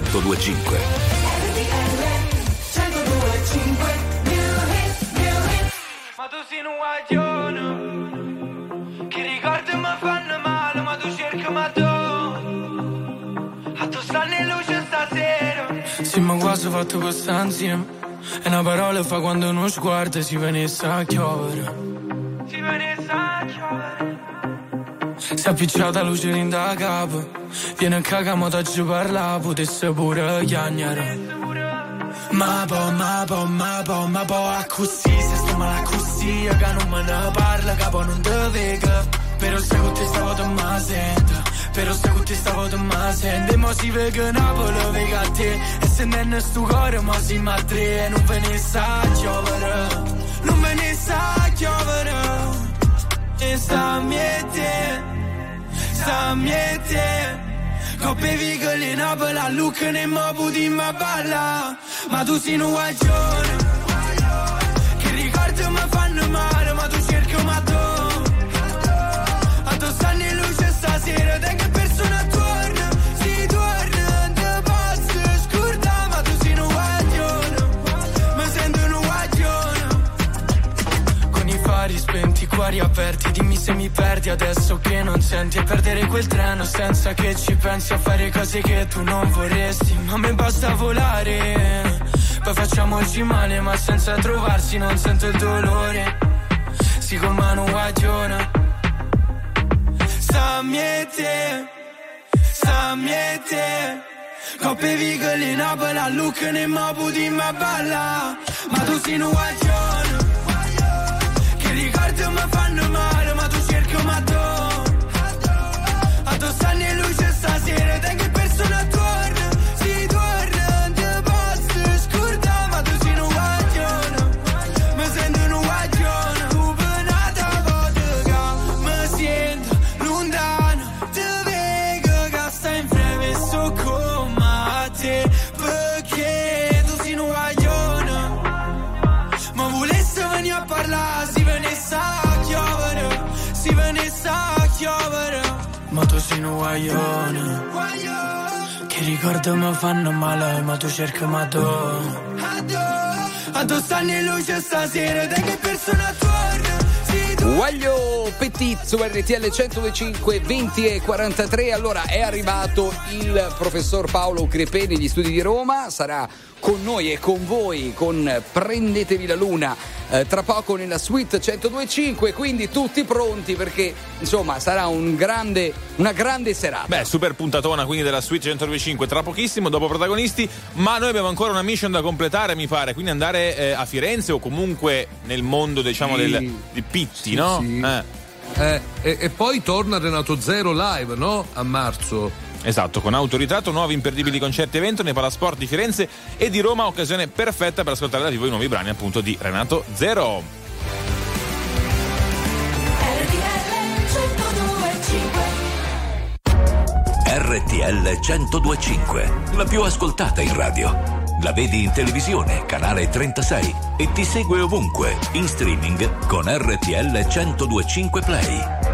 1025. Ma tu sei un guaglione Che ricordi mi fanno male Ma tu cerchi ma tu A tu stanno in luce stasera Sì, ma quasi fatto questa insieme. E una parola fa quando uno sguardo si venisse a chiovere. Appicciata luce in da capo. Viene a cagamo da giù parla, potesse pure chiagnare. Ma po, ma po, ma po, ma po, a così, se sto male a così, che non me ne parla, capo non te vega. Però se con te stavo te ma sento, però se con te stavo te ma sento, e mo si vega Napoli, vega a te, e se non è sto cuore, mo si ma tre, e non ve ne sa giovere, non ve ne sa giovere, e sta miete, sta miete. Coppe vigole in Napoli, a Lucca ne mo puti ma balla. Ma tu sei un guaglione. Che ricordi mi fanno male Ma tu cerchi ma tu A tu stanno in luce stasera Te che persona torna. Si torna Te pazzo scorda Ma tu sei un guaglione. Mi sento un guaglione. Con i fari spenti, cuori aperti Dimmi se mi perdi adesso che non senti E perdere quel treno senza che ci pensi A fare cose che tu non vorresti. Ma a me basta volare Poi facciamoci male ma senza trovarsi Non sento il dolore. Si con mano guaglione Sta miete Sta miete Coppe vigole in Napoli a Lucca ne mo puti ma balla. Ma tu sei un guaglione che ricordi mi fanno A tu stanno in luce stasera Te che che ricordi mi fanno male, ma tu cerchi ma tu. A tu stanno in luce stasera, te che persona torna, Guaglio Petit su RTL 125 20 e 43 allora è arrivato il professor Paolo Crepeni gli studi di Roma. Sarà con noi e con voi con Prendetevi la Luna eh, tra poco nella suite 1025 quindi tutti pronti perché insomma sarà un grande, una grande serata Beh, super puntatona quindi della Switch 125 tra pochissimo dopo protagonisti, ma noi abbiamo ancora una mission da completare, mi pare, quindi andare eh, a Firenze o comunque nel mondo, diciamo, Sì. del, di Pitti, Sì, no? sì. Eh. Eh, e, e poi torna Renato Zero live, no? A marzo. Esatto, con autoritratto, nuovi imperdibili concerti evento nei Palasport di Firenze e di Roma, occasione perfetta per ascoltare da vivo i nuovi brani appunto di Renato Zero. RTL 1025, la più ascoltata in radio. La vedi in televisione, canale 36 e ti segue ovunque, in streaming con RTL 1025 Play.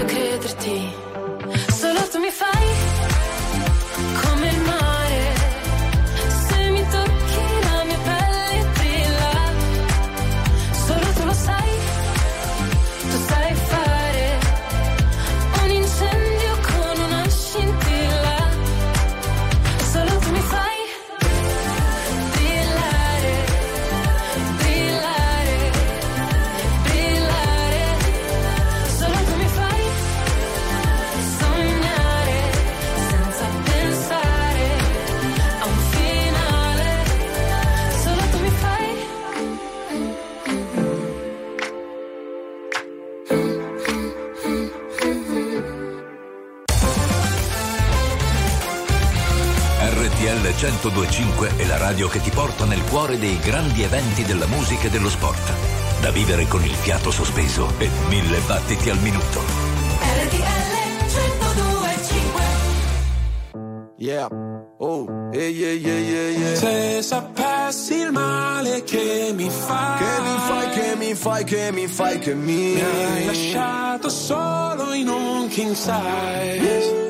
Voglio crederti. 1025 è la radio che ti porta nel cuore dei grandi eventi della musica e dello sport. Da vivere con il fiato sospeso e mille battiti al minuto. RTL 1025 Yeah. Oh, yeah, yeah, yeah, yeah, yeah. Se sapessi il male che mi fai, Che mi fai, che mi fai, che mi fai, che mi mi hai lasciato solo in un king size.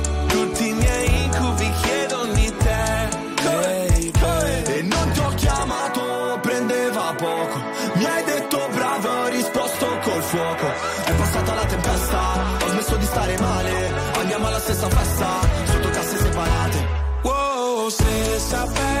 se sapessi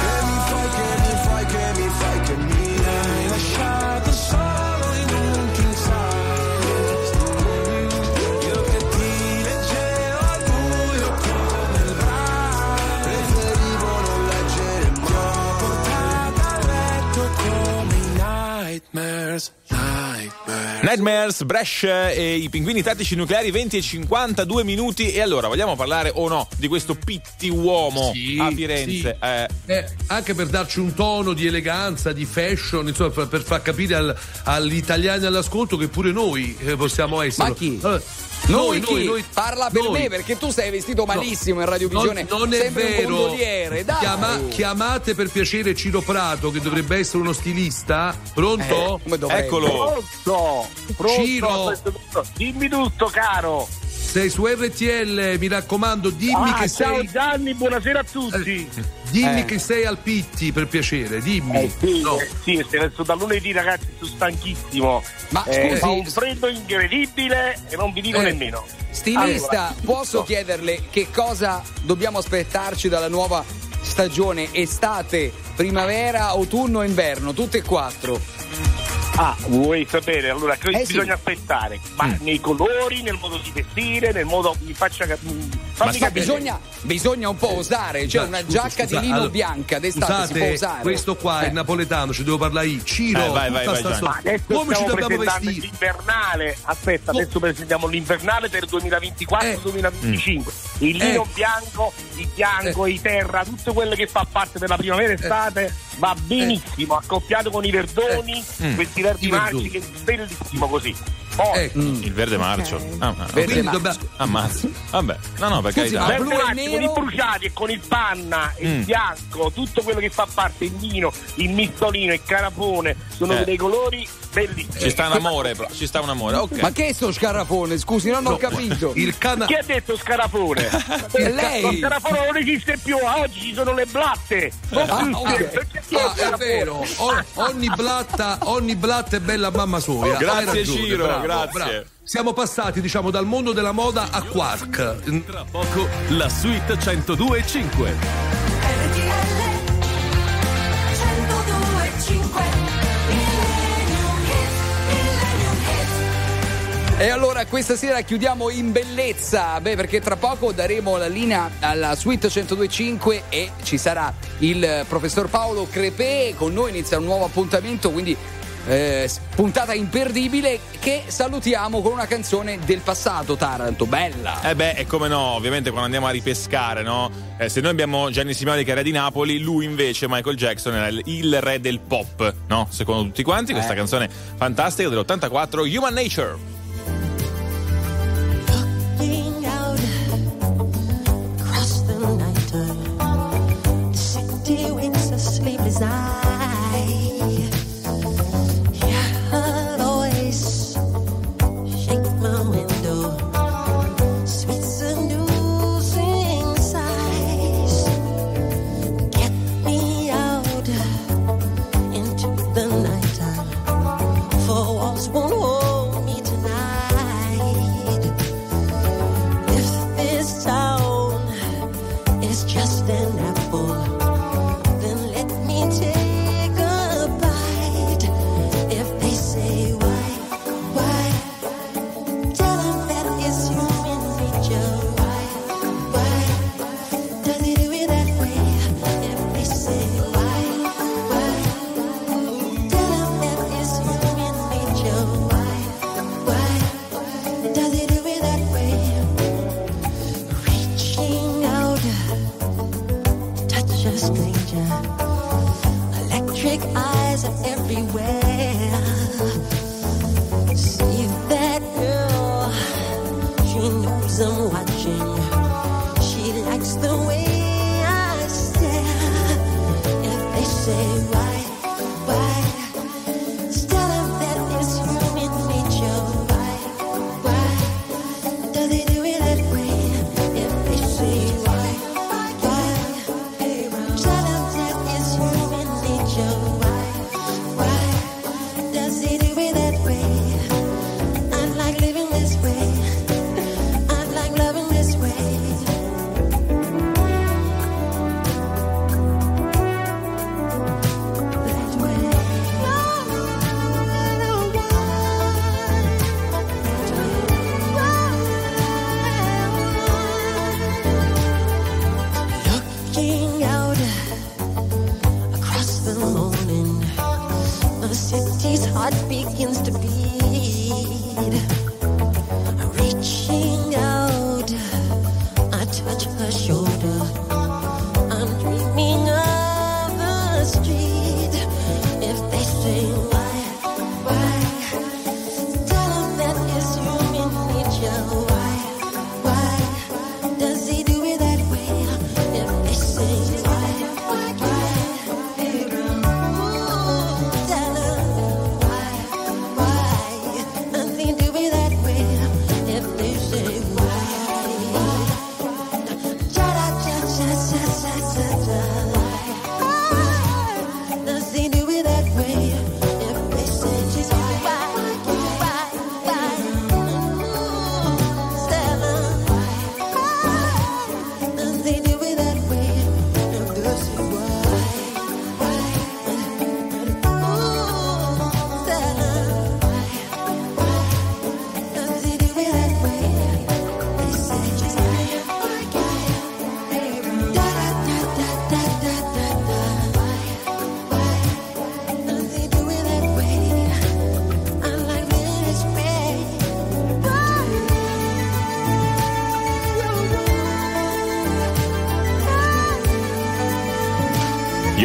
nightmares Brescia e i pinguini tattici nucleari 20 e 52 minuti e allora vogliamo parlare o no di questo pitti uomo Sì, a Firenze? sì. Eh, Eh, anche per darci un tono di eleganza, di fashion, insomma, per, per far capire al- agli italiani all'ascolto che pure noi eh, possiamo essere. Ma chi? Allora, Noi, noi, chi? noi, Parla per noi. me perché tu sei vestito malissimo in Non, radiovisione. non è Sembri un vero. Chiama- chiamate per piacere Ciro Prato, che dovrebbe essere uno stilista. Pronto? Eh, eccolo. Pronto? Pronto? Ciro. Dimmi tutto, caro. Sei su RTL, mi raccomando, dimmi Ah, che ciao sei. Gianni, buonasera a tutti. Dimmi Eh. che sei al Pitti, per piacere, dimmi. Eh, sì, No. eh, sì, adesso da lunedì ragazzi sono stanchissimo. Ma Eh, scusi- fa un freddo incredibile e non vi dico Eh, nemmeno. Stilista, Allora, posso chiederle che cosa dobbiamo aspettarci dalla nuova stagione? Estate, primavera, autunno, inverno, tutte e quattro. Ah, vuoi sapere? Allora, che Eh, sì. bisogna aspettare? Ma Mm. nei colori, nel modo di vestire, nel modo. Mi faccia mm, fammi Ma capire. bisogna, bisogna un po' osare, cioè una scusa, giacca scusa, di lino allora, bianca d'estate si può Scusate, usare. questo qua è Eh. napoletano, ci devo parlare io. Ciro, Eh, vai, vai, vai, adesso come ci dobbiamo vestire? l'invernale. Aspetta, Oh. adesso presentiamo l'invernale per 2024-2025. Il lino Eh. bianco, il bianco, i terra, tutto quello che fa parte della primavera e estate va benissimo, accoppiato con i verdoni, Mm. questi verdi marci che bellissimo così. Poi, Ecco. Il verde marcio. Ah, ah, Verde marcio. dobbiamo- Ammazza. Vabbè, no, no, per Scusi, Verde blu e marci con i bruciati e con il panna, il Mm. bianco, tutto quello che fa parte, il vino, il mistolino, il carapone, sono Eh. dei colori bellissimi. Ci sta un amore, però, ci sta un amore. Ok. Ma che è sto scarafone? Scusi, non ho capito. *laughs* Il cana- Chi ha detto scarafone? *laughs* Lei. Lo scarafone non esiste più, oggi ci sono le blatte. Non Ah, più ok. perché chi è Ah, è vero, O- ogni, blatta, ogni blatta è bella mamma soia. Grazie, Ciro, bravo, grazie. bravo. Siamo passati, diciamo, dal mondo della moda a Quark. Tra poco la suite 102.5. E allora questa sera chiudiamo in bellezza, beh perché tra poco daremo la linea alla suite 1025 e ci sarà il professor Paolo Crepè, con noi inizia un nuovo appuntamento, quindi eh, puntata imperdibile che salutiamo con una canzone del passato, Taranto, bella. Eh beh, e come no, ovviamente quando andiamo a ripescare, no? Eh, se noi abbiamo Gianni Simeoli che era di Napoli, lui invece, Michael Jackson, era il, il re del pop, no? Secondo tutti quanti, questa Eh. canzone fantastica dell'84, Human Nature. Say why,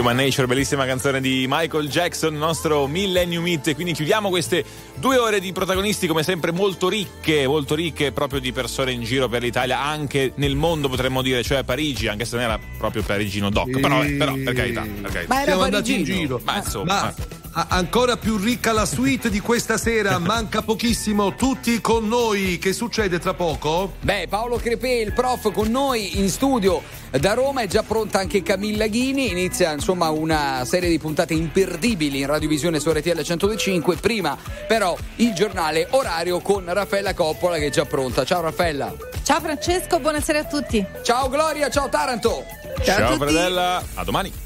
Human Nature, bellissima canzone di Michael Jackson, nostro Millennium Hit. Quindi chiudiamo queste due ore di protagonisti, come sempre, molto ricche, molto ricche proprio di persone in giro per l'Italia, anche nel mondo potremmo dire, cioè a Parigi, anche se non era proprio parigino doc. Però, eh, però, per carità, per carità. Ma era Siamo andati in parigino. giro. Ma insomma, Ma ancora più ricca la suite di questa sera, *laughs* manca pochissimo, tutti con noi. Che succede tra poco? Beh, Paolo Crepè, il prof, con noi in studio da Roma, è già pronta anche Camilla Ghini. Inizia insomma una serie di puntate imperdibili in radiovisione su RTL 105. Prima, però, il giornale orario con Raffaella Coppola che è già pronta. Ciao Raffaella. Ciao Francesco, buonasera a tutti. Ciao Gloria, ciao Taranto. Ciao, Fredella, a domani.